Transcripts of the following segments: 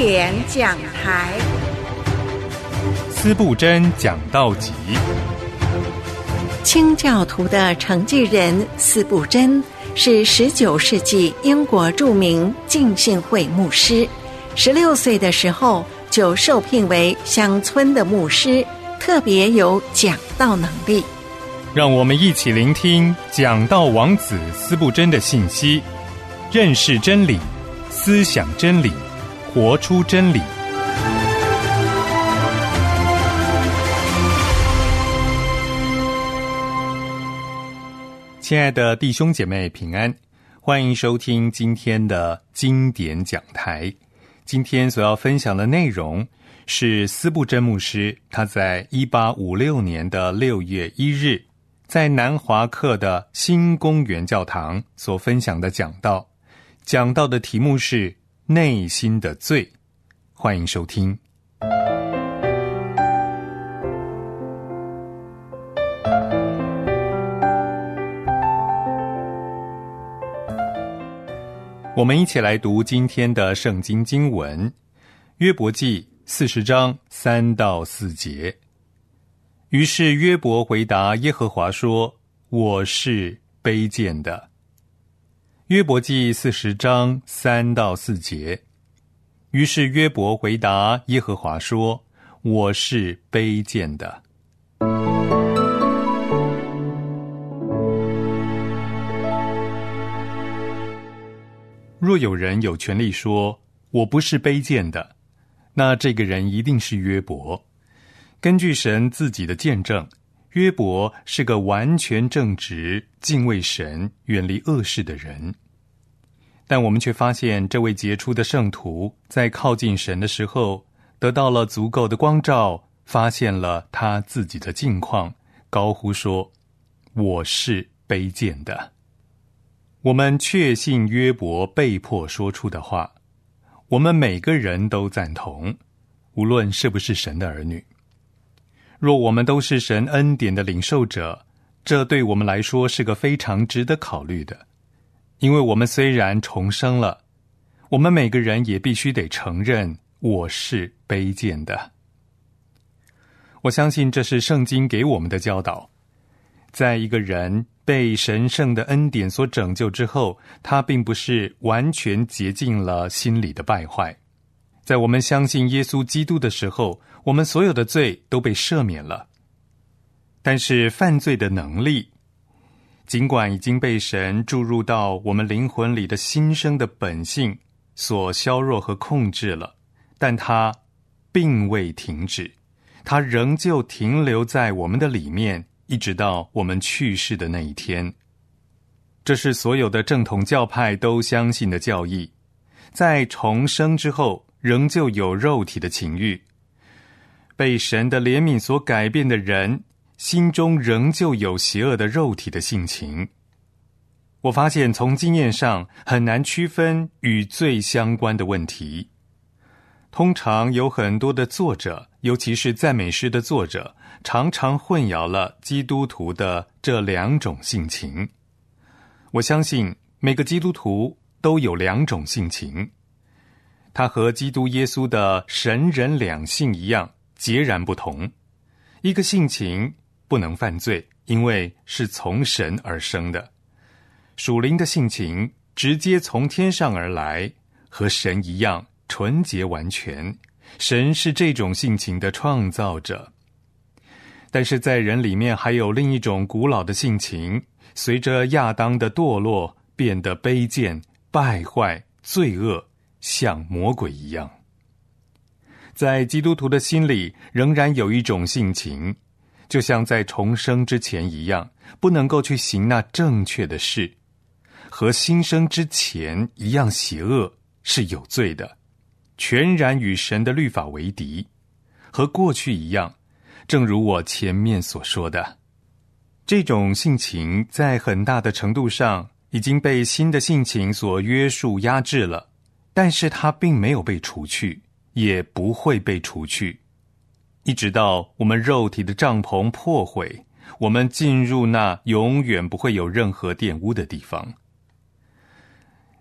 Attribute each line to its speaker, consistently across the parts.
Speaker 1: 典讲台。
Speaker 2: 司布真讲道集。
Speaker 1: 清教徒的承继人司布真是十九世纪英国著名浸信会牧师。十六岁的时候就受聘为乡村的牧师，特别有讲道能力。
Speaker 2: 让我们一起聆听讲道王子司布真的信息，认识真理，思想真理，活出真理。亲爱的弟兄姐妹，平安！欢迎收听今天的经典讲台。今天所要分享的内容是斯布真牧师他在一八五六年的六月一日，在南华克的新公园教堂所分享的讲道。讲到的题目是内心的罪。欢迎收听。我们一起来读今天的圣经经文，《约伯记》四十章三到四节。于是约伯回答耶和华说：“我是卑贱的。”《约伯记》四十章三到四节。于是约伯回答耶和华说：“我是卑贱的。”若有人有权利说我不是卑贱的，那这个人一定是约伯。根据神自己的见证，约伯是个完全正直、敬畏神、远离恶事的人。但我们却发现，这位杰出的圣徒在靠近神的时候，得到了足够的光照，发现了他自己的境况，高呼说：“我是卑贱的。”我们确信约伯被迫说出的话，我们每个人都赞同，无论是不是神的儿女。若我们都是神恩典的领受者，这对我们来说是个非常值得考虑的，因为我们虽然重生了，我们每个人也必须得承认我是卑贱的。我相信这是圣经给我们的教导，在一个人。被神圣的恩典所拯救之后，他并不是完全洁净了心里的败坏。在我们相信耶稣基督的时候，我们所有的罪都被赦免了。但是犯罪的能力，尽管已经被神注入到我们灵魂里的新生的本性所削弱和控制了，但它并未停止，它仍旧停留在我们的里面。一直到我们去世的那一天，这是所有的正统教派都相信的教义。在重生之后，仍旧有肉体的情欲。被神的怜悯所改变的人，心中仍旧有邪恶的肉体的性情。我发现，从经验上很难区分与罪相关的问题。通常有很多的作者，尤其是赞美诗的作者。常常混淆了基督徒的这两种性情。我相信每个基督徒都有两种性情，他和基督耶稣的神人两性一样截然不同。一个性情不能犯罪，因为是从神而生的；属灵的性情直接从天上而来，和神一样纯洁完全。神是这种性情的创造者。但是在人里面还有另一种古老的性情，随着亚当的堕落变得卑贱、败坏、罪恶，像魔鬼一样。在基督徒的心里，仍然有一种性情，就像在重生之前一样，不能够去行那正确的事，和新生之前一样邪恶，是有罪的，全然与神的律法为敌，和过去一样。正如我前面所说的，这种性情在很大的程度上已经被新的性情所约束压制了，但是它并没有被除去，也不会被除去，一直到我们肉体的帐篷破毁，我们进入那永远不会有任何玷污的地方。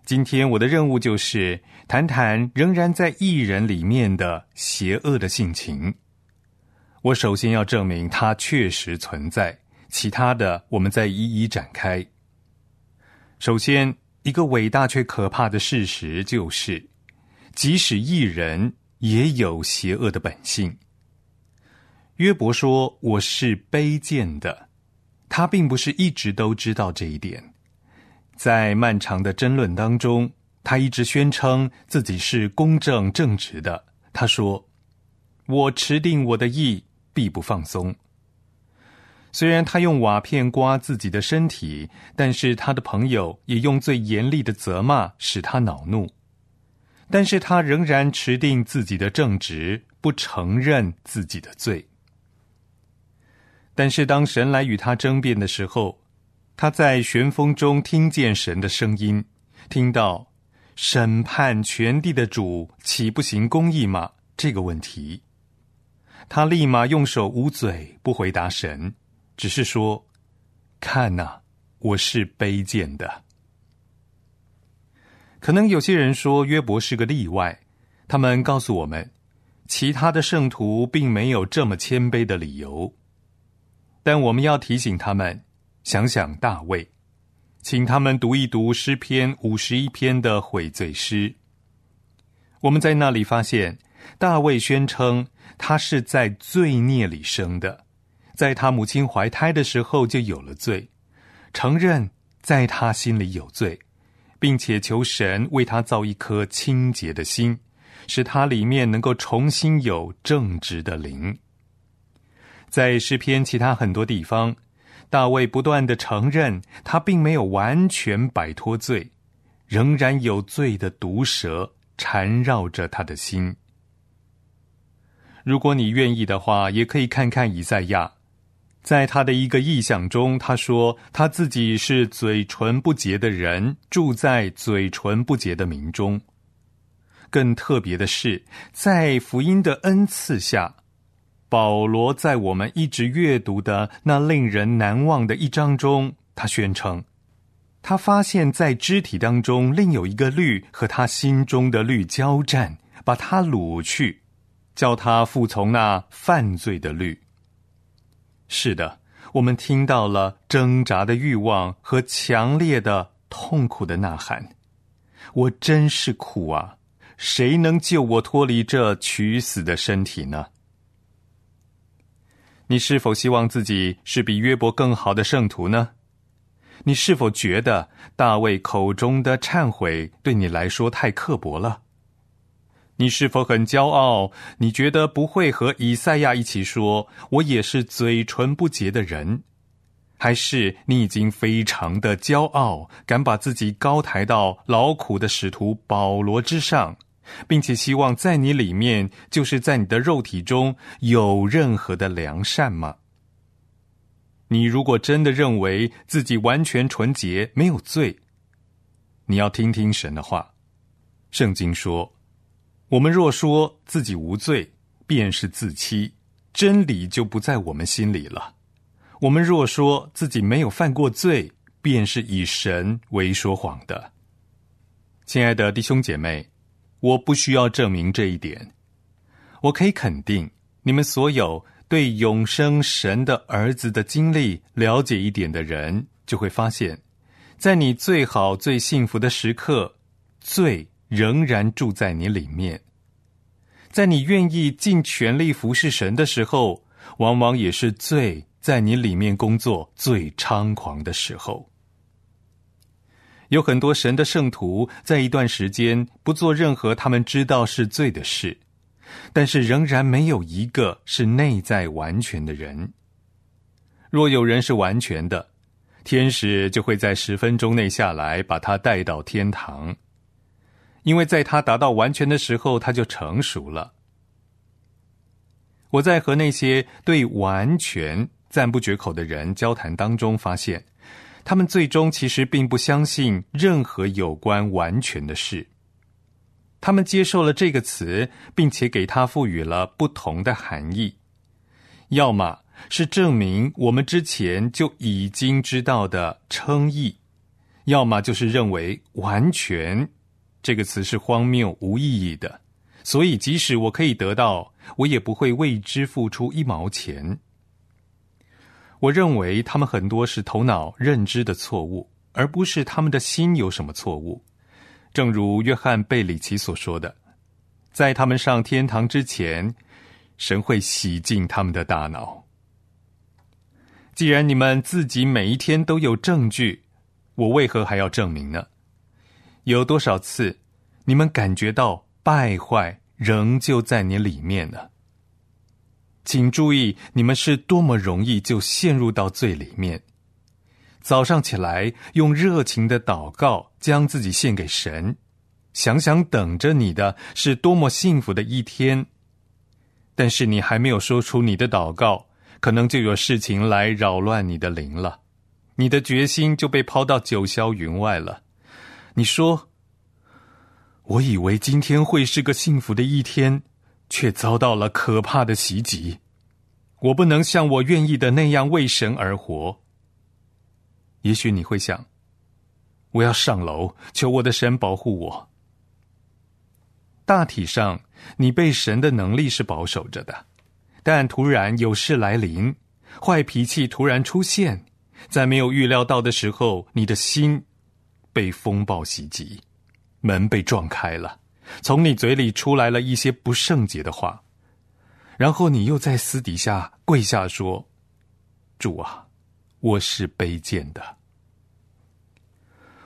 Speaker 2: 今天我的任务就是谈谈仍然在艺人里面的邪恶的性情。我首先要证明它确实存在，其他的我们再一一展开。首先，一个伟大却可怕的事实就是，即使艺人也有邪恶的本性。约伯说：“我是卑贱的。”他并不是一直都知道这一点。在漫长的争论当中，他一直宣称自己是公正正直的。他说：“我持定我的意，必不放松。”虽然他用瓦片刮自己的身体，但是他的朋友也用最严厉的责骂使他恼怒。但是他仍然持定自己的正直，不承认自己的罪。但是当神来与他争辩的时候，他在旋风中听见神的声音，听到审判全地的主岂不行公义吗？这个问题，他立马用手捂嘴，不回答神，只是说：“看呐，我是卑贱的。”可能有些人说约伯是个例外，他们告诉我们，其他的圣徒并没有这么谦卑的理由，但我们要提醒他们。想想大卫，请他们读一读诗篇五十一篇的悔罪诗。我们在那里发现，大卫宣称他是在罪孽里生的，在他母亲怀胎的时候就有了罪，承认在他心里有罪，并且求神为他造一颗清洁的心，使他里面能够重新有正直的灵。在诗篇其他很多地方。大卫不断的承认，他并没有完全摆脱罪，仍然有罪的毒蛇缠绕着他的心。如果你愿意的话，也可以看看以赛亚，在他的一个意象中，他说他自己是嘴唇不洁的人，住在嘴唇不洁的民中。更特别的是，在福音的恩赐下。保罗在我们一直阅读的那令人难忘的一章中，他宣称，他发现，在肢体当中另有一个律和他心中的律交战，把他掳去，叫他服从那犯罪的律。是的，我们听到了挣扎的欲望和强烈的痛苦的呐喊。我真是苦啊！谁能救我脱离这取死的身体呢？你是否希望自己是比约伯更好的圣徒呢？你是否觉得大卫口中的忏悔对你来说太刻薄了？你是否很骄傲？你觉得不会和以赛亚一起说“我也是嘴唇不洁的人”？还是你已经非常的骄傲，敢把自己高抬到劳苦的使徒保罗之上？并且希望在你里面，就是在你的肉体中有任何的良善吗？你如果真的认为自己完全纯洁没有罪，你要听听神的话。圣经说：“我们若说自己无罪，便是自欺，真理就不在我们心里了。我们若说自己没有犯过罪，便是以神为说谎的。”亲爱的弟兄姐妹。我不需要证明这一点，我可以肯定，你们所有对永生神的儿子的经历了解一点的人，就会发现，在你最好最幸福的时刻，罪仍然住在你里面；在你愿意尽全力服侍神的时候，往往也是罪在你里面工作最猖狂的时候。有很多神的圣徒在一段时间不做任何他们知道是罪的事，但是仍然没有一个是内在完全的人。若有人是完全的，天使就会在十分钟内下来把他带到天堂，因为在他达到完全的时候，他就成熟了。我在和那些对完全赞不绝口的人交谈当中发现。他们最终其实并不相信任何有关完全的事。他们接受了这个词，并且给它赋予了不同的含义。要么是证明我们之前就已经知道的称义，要么就是认为完全这个词是荒谬无意义的，所以即使我可以得到，我也不会为之付出一毛钱。我认为他们很多是头脑认知的错误，而不是他们的心有什么错误。正如约翰贝里奇所说的，在他们上天堂之前，神会洗净他们的大脑。既然你们自己每一天都有证据。我为何还要证明呢？有多少次，你们感觉到败坏仍旧在你里面呢？请注意，你们是多么容易就陷入到罪里面。早上起来，用热情的祷告将自己献给神，想想等着你的是多么幸福的一天。但是你还没有说出你的祷告，可能就有事情来扰乱你的灵了。你的决心就被抛到九霄云外了。你说：“我以为今天会是个幸福的一天，却遭到了可怕的袭击。我不能像我愿意的那样为神而活。”也许你会想：“我要上楼，求我的神保护我。”大体上，你被神的能力是保守着的，但突然有事来临，坏脾气突然出现。在没有预料到的时候，你的心被风暴袭击，门被撞开了，从你嘴里出来了一些不圣洁的话，然后你又在私底下跪下说：“主啊，我是卑贱的。”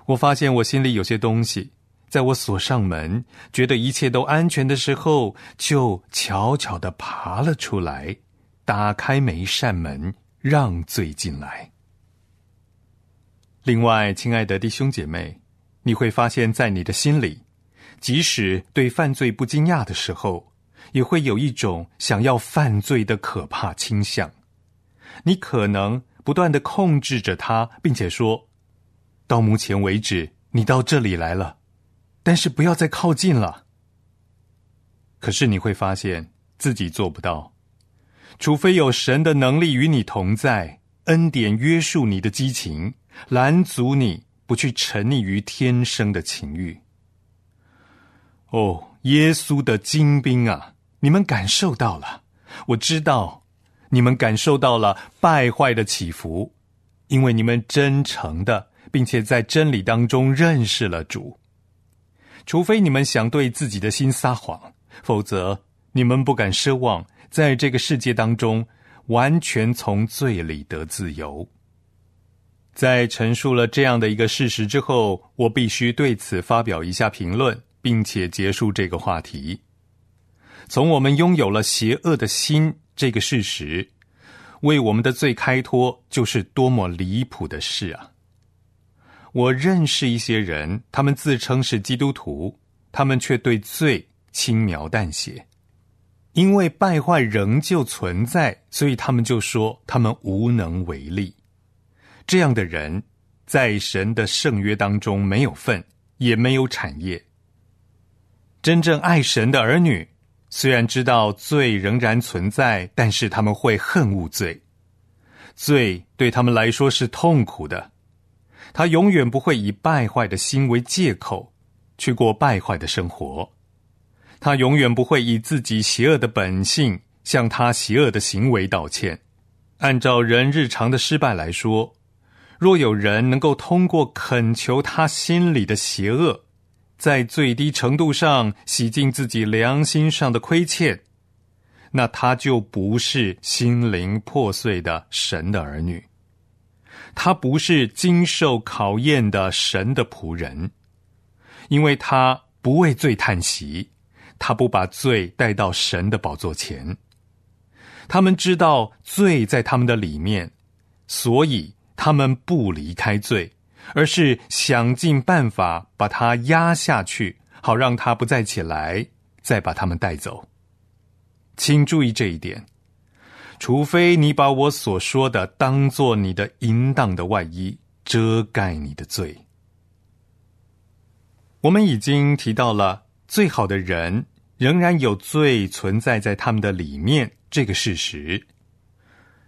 Speaker 2: 我发现我心里有些东西，在我锁上门，觉得一切都安全的时候，就悄悄的爬了出来，打开每一扇门，让罪进来。另外，亲爱的弟兄姐妹，你会发现在你的心里，即使对犯罪不惊讶的时候，也会有一种想要犯罪的可怕倾向。你可能不断的控制着他，并且说：“到目前为止，你到这里来了，但是不要再靠近了。”可是你会发现自己做不到，除非有神的能力与你同在，恩典约束你的激情。拦阻你不去沉溺于天生的情欲。哦，耶稣的精兵啊，你们感受到了，我知道，你们感受到了败坏的起伏，因为你们真诚的，并且在真理当中认识了主。除非你们想对自己的心撒谎，否则你们不敢奢望在这个世界当中完全从罪里得自由。在陈述了这样的一个事实之后，我必须对此发表一下评论，并且结束这个话题。从我们拥有了邪恶的心这个事实，为我们的罪开脱，就是多么离谱的事啊！我认识一些人，他们自称是基督徒，他们却对罪轻描淡写，因为败坏仍旧存在，所以他们就说他们无能为力。这样的人，在神的圣约当中没有份，也没有产业。真正爱神的儿女，虽然知道罪仍然存在，但是他们会恨恶罪。罪对他们来说是痛苦的，他永远不会以败坏的心为借口去过败坏的生活。他永远不会以自己邪恶的本性向他邪恶的行为道歉。按照人日常的失败来说。若有人能够通过恳求他心里的邪恶，在最低程度上洗净自己良心上的亏欠，那他就不是心灵破碎的神的儿女，他不是经受考验的神的仆人，因为他不为罪叹息，他不把罪带到神的宝座前。他们知道罪在他们的里面，所以。他们不离开罪，而是想尽办法把他压下去，好让他不再起来，再把他们带走。请注意这一点，除非你把我所说的当做你的淫荡的外衣，遮盖你的罪。我们已经提到了，最好的人仍然有罪存在在他们的里面这个事实。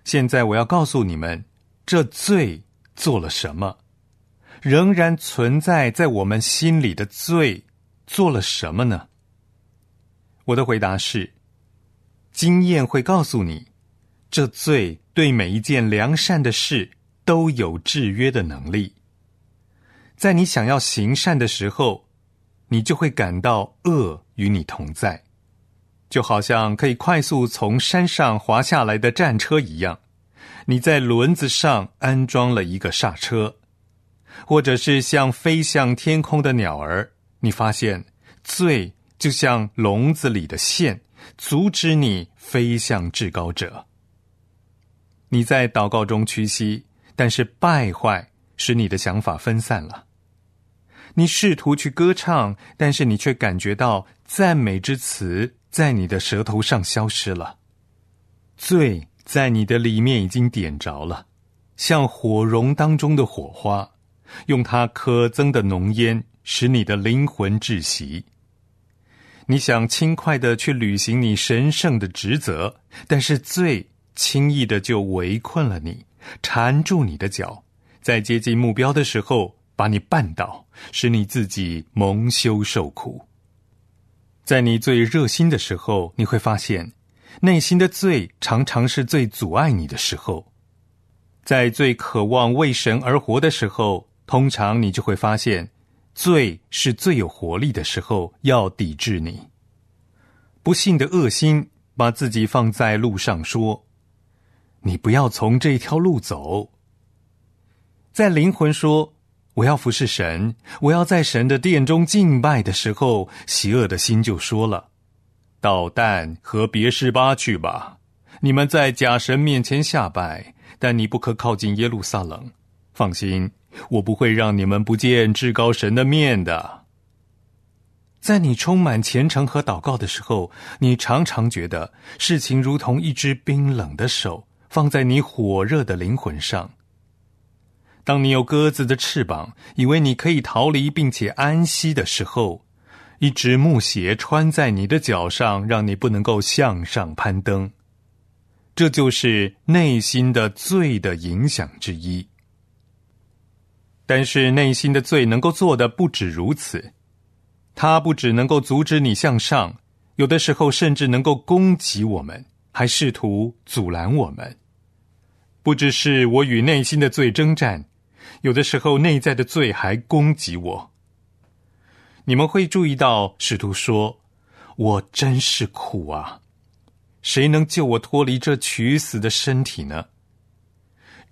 Speaker 2: 现在我要告诉你们。这罪做了什么？仍然存在在我们心里的罪，做了什么呢？我的回答是：经验会告诉你，这罪对每一件良善的事都有制约的能力。在你想要行善的时候，你就会感到恶与你同在，就好像可以快速从山上滑下来的战车一样。你在轮子上安装了一个刹车，或者是像飞向天空的鸟儿，你发现罪就像笼子里的线，阻止你飞向至高者。你在祷告中屈膝，但是败坏使你的想法分散了。你试图去歌唱，但是你却感觉到赞美之词在你的舌头上消失了。罪。在你的里面已经点着了，像火绒当中的火花，用它可憎的浓烟使你的灵魂窒息。你想轻快的去履行你神圣的职责，但是罪轻易的就围困了你，缠住你的脚，在接近目标的时候把你绊倒，使你自己蒙羞受苦。在你最热心的时候，你会发现。内心的罪常常是最阻碍你的时候，在最渴望为神而活的时候，通常你就会发现，罪是最有活力的时候，要抵制你。不幸的恶心把自己放在路上，说：“你不要从这条路走。”在灵魂说：“我要服侍神，我要在神的殿中敬拜的时候，邪恶的心就说了。”到蛋和别是巴去吧，你们在假神面前下拜，但你不可靠近耶路撒冷。放心，我不会让你们不见至高神的面的。在你充满虔诚和祷告的时候，你常常觉得事情如同一只冰冷的手放在你火热的灵魂上。当你有鸽子的翅膀，以为你可以逃离并且安息的时候。一只木鞋穿在你的脚上，让你不能够向上攀登。这就是内心的罪的影响之一。但是内心的罪能够做的不止如此，它不只能够阻止你向上，有的时候甚至能够攻击我们，还试图阻拦我们。不只是我与内心的罪征战，有的时候内在的罪还攻击我。你们会注意到，使徒说：“我真是苦啊！谁能救我脱离这取死的身体呢？”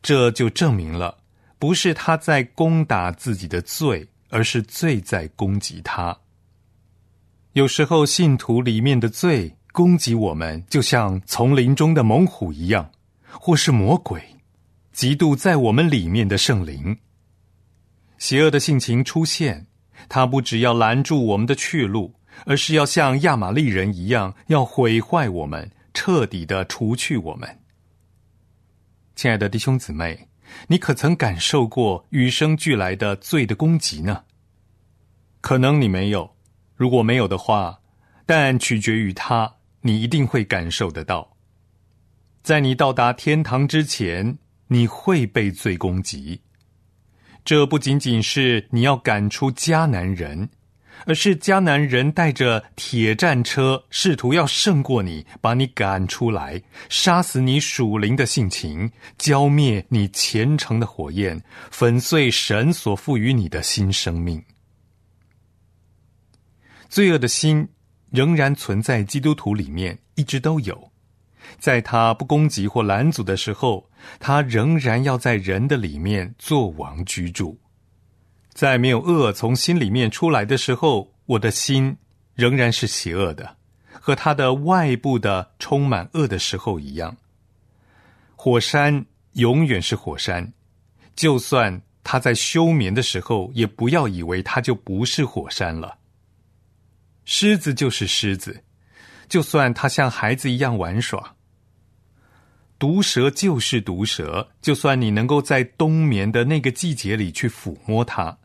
Speaker 2: 这就证明了，不是他在攻打自己的罪，而是罪在攻击他。有时候，信徒里面的罪攻击我们，就像丛林中的猛虎一样，或是魔鬼，嫉妒在我们里面的圣灵，邪恶的性情出现。他不只要拦住我们的去路，而是要像亚玛力人一样，要毁坏我们，彻底的除去我们。亲爱的弟兄姊妹，你可曾感受过与生俱来的罪的攻击呢？可能你没有，如果没有的话，但取决于他，你一定会感受得到。在你到达天堂之前，你会被罪攻击。这不仅仅是你要赶出迦南人，而是迦南人带着铁战车，试图要胜过你，把你赶出来，杀死你属灵的性情，浇灭你虔诚的火焰，粉碎神所赋予你的新生命。罪恶的心仍然存在基督徒里面，一直都有。在他不攻击或拦阻的时候，他仍然要在人的里面做王居住。在没有恶从心里面出来的时候，我的心仍然是邪恶的，和他的外部的充满恶的时候一样。火山永远是火山，就算他在休眠的时候，也不要以为他就不是火山了。狮子就是狮子。就算他像孩子一样玩耍，毒蛇就是毒蛇。就算你能够在冬眠的那个季节里去抚摸它，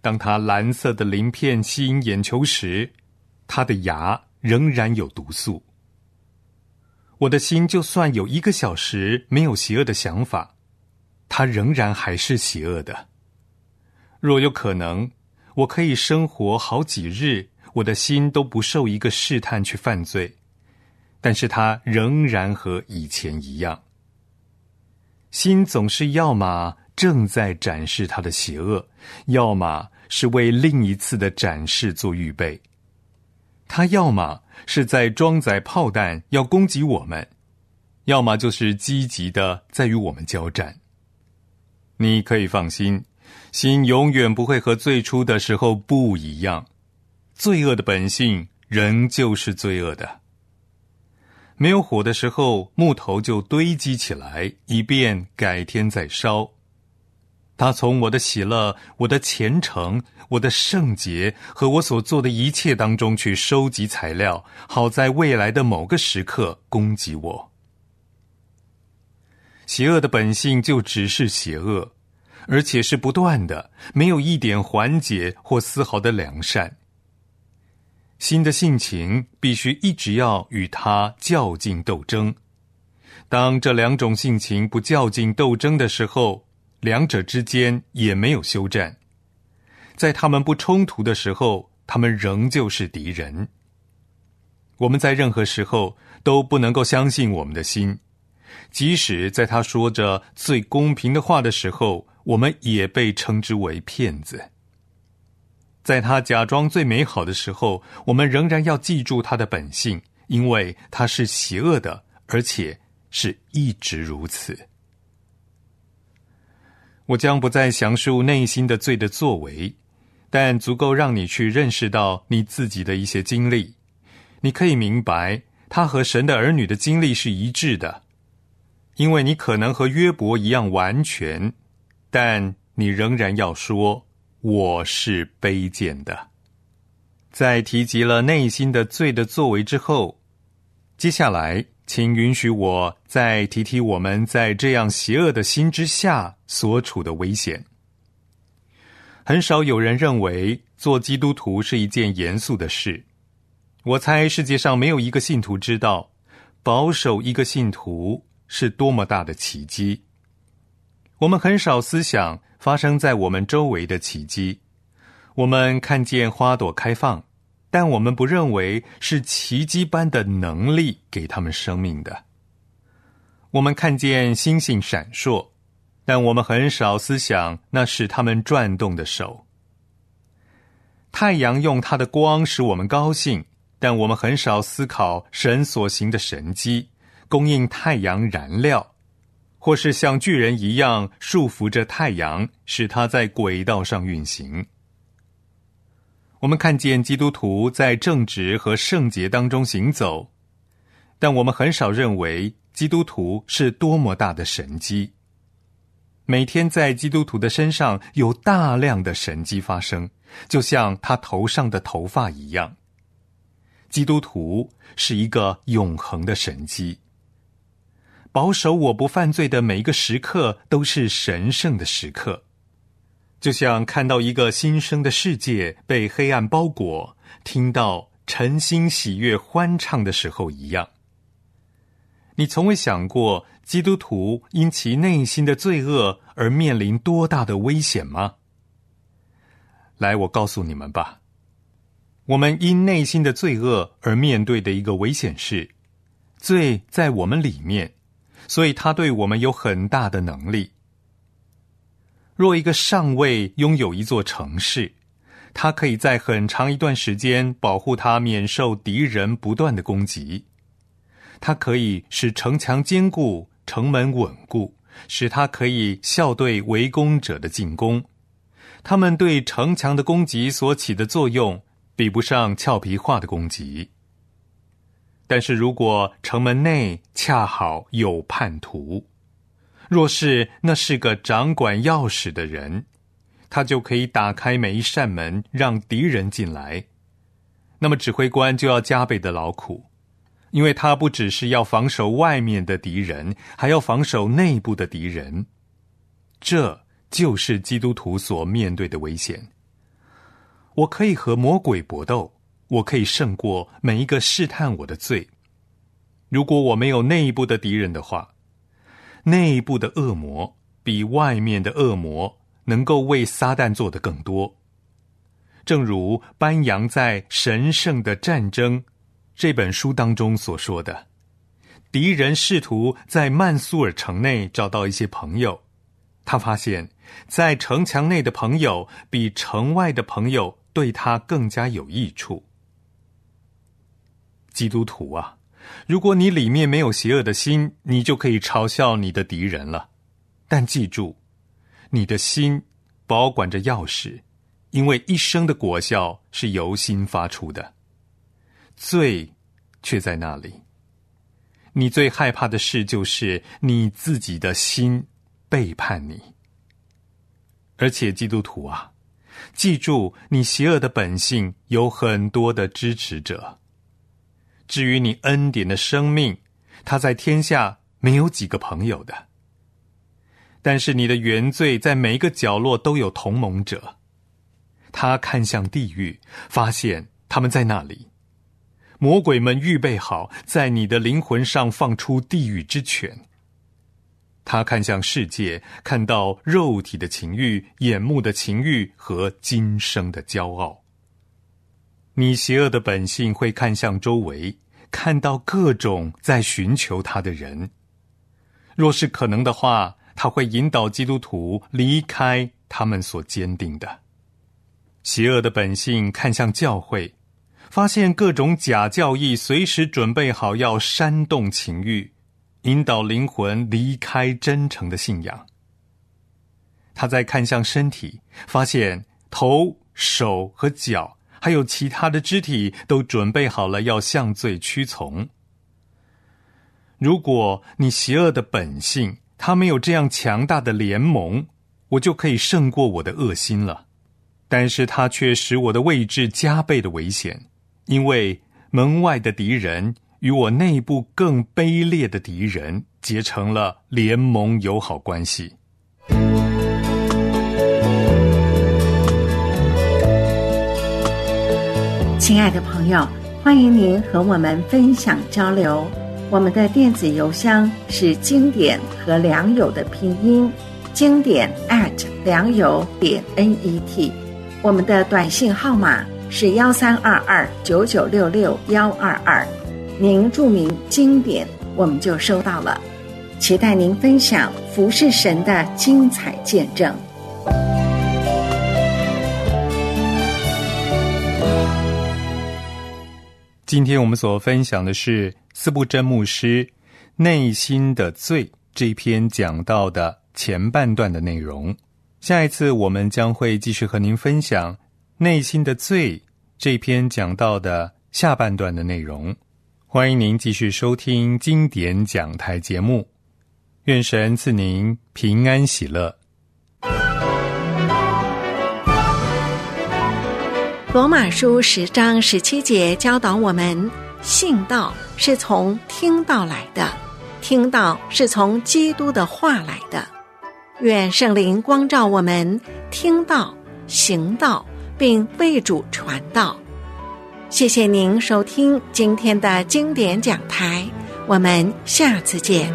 Speaker 2: 当它蓝色的鳞片吸引眼球时，它的牙仍然有毒素。我的心就算有一个小时没有邪恶的想法，它仍然还是邪恶的。若有可能，我可以生活好几日，我的心都不受一个试探去犯罪，但是他仍然和以前一样。心总是要么正在展示他的邪恶，要么是为另一次的展示做预备。他要么是在装载炮弹要攻击我们，要么就是积极的在与我们交战。你可以放心，心永远不会和最初的时候不一样。罪恶的本性仍旧是罪恶的。没有火的时候，木头就堆积起来，以便改天再烧。他从我的喜乐、我的虔诚、我的圣洁和我所做的一切当中去收集材料，好在未来的某个时刻攻击我。邪恶的本性就只是邪恶，而且是不断的，没有一点缓解或丝毫的良善。新的性情必须一直要与他较劲斗争。当这两种性情不较劲斗争的时候，两者之间也没有休战。在他们不冲突的时候，他们仍旧是敌人。我们在任何时候都不能够相信我们的心，即使在他说着最公平的话的时候，我们也被称之为骗子。在他假装最美好的时候，我们仍然要记住他的本性，因为他是邪恶的，而且是一直如此。我将不再详述内心的罪的作为，但足够让你去认识到你自己的一些经历。你可以明白，他和神的儿女的经历是一致的，因为你可能和约伯一样完全，但你仍然要说。我是卑贱的。在提及了内心的罪的作为之后，接下来，请允许我再提提我们在这样邪恶的心之下所处的危险。很少有人认为做基督徒是一件严肃的事。我猜世界上没有一个信徒知道，保守一个信徒是多么大的奇迹。我们很少思想。发生在我们周围的奇迹，我们看见花朵开放，但我们不认为是奇迹般的能力给他们生命的。我们看见星星闪烁，但我们很少思想那是他们转动的手。太阳用它的光使我们高兴，但我们很少思考神所行的神迹，供应太阳燃料。或是像巨人一样束缚着太阳，使它在轨道上运行。我们看见基督徒在正直和圣洁当中行走，但我们很少认为基督徒是多么大的神迹。每天在基督徒的身上有大量的神迹发生，就像他头上的头发一样。基督徒是一个永恒的神迹。保守我不犯罪的每一个时刻都是神圣的时刻，就像看到一个新生的世界被黑暗包裹，听到晨星喜悦欢唱的时候一样。你从未想过基督徒因其内心的罪恶而面临多大的危险吗？来，我告诉你们吧，我们因内心的罪恶而面对的一个危险是，罪在我们里面。所以，他对我们有很大的能力。若一个上尉拥有一座城市，他可以在很长一段时间保护他免受敌人不断的攻击。他可以使城墙坚固，城门稳固，使他可以笑对围攻者的进攻。他们对城墙的攻击所起的作用，比不上俏皮话的攻击。但是如果城门内恰好有叛徒，若是那是个掌管钥匙的人，他就可以打开每一扇门，让敌人进来。那么指挥官就要加倍的劳苦，因为他不只是要防守外面的敌人，还要防守内部的敌人。这就是基督徒所面对的危险。我可以和魔鬼搏斗。我可以胜过每一个试探我的罪。如果我没有内部的敌人的话，内部的恶魔比外面的恶魔能够为撒旦做的更多。正如班扬在《神圣的战争》这本书当中所说的，敌人试图在曼苏尔城内找到一些朋友，他发现，在城墙内的朋友比城外的朋友对他更加有益处。基督徒啊，如果你里面没有邪恶的心，你就可以嘲笑你的敌人了。但记住，你的心保管着钥匙。因为一生的果效是由心发出的，罪却在那里。你最害怕的事就是你自己的心背叛你。而且基督徒啊，记住，你邪恶的本性有很多的支持者。至于你恩典的生命，他在天下没有几个朋友的。但是你的原罪在每一个角落都有同盟者。他看向地狱，发现他们在那里。魔鬼们预备好在你的灵魂上放出地狱之泉。他看向世界，看到肉体的情欲、眼目的情欲和今生的骄傲。你邪恶的本性会看向周围，看到各种在寻求他的人。若是可能的话，他会引导基督徒离开他们所坚定的。邪恶的本性看向教会，发现各种假教义随时准备好要煽动情欲，引导灵魂离开真诚的信仰。他在看向身体，发现头、手和脚，还有其他的肢体都准备好了要向罪屈从。如果你邪恶的本性他没有这样强大的联盟，我就可以胜过我的恶心了。但是他却使我的位置加倍的危险，因为门外的敌人与我内部更卑劣的敌人结成了联盟友好关系。
Speaker 1: 亲爱的朋友，欢迎您和我们分享交流。我们的电子邮箱是经典和良友的拼音，经典 at 良友点 net。我们的短信号码是幺三二二九九六六幺二二，您注明经典，我们就收到了。期待您分享服侍神的精彩见证。
Speaker 2: 今天我们所分享的是四部真牧师《内心的罪》这篇讲到的前半段的内容。下一次我们将会继续和您分享《内心的罪》这篇讲到的下半段的内容。欢迎您继续收听经典讲台节目。愿神赐您平安喜乐。
Speaker 1: 罗马书十章十七节教导我们：信道是从听道来的，听道是从基督的话来的。愿圣灵光照我们，听到、行道，并为主传道。谢谢您收听今天的经典讲台，我们下次见。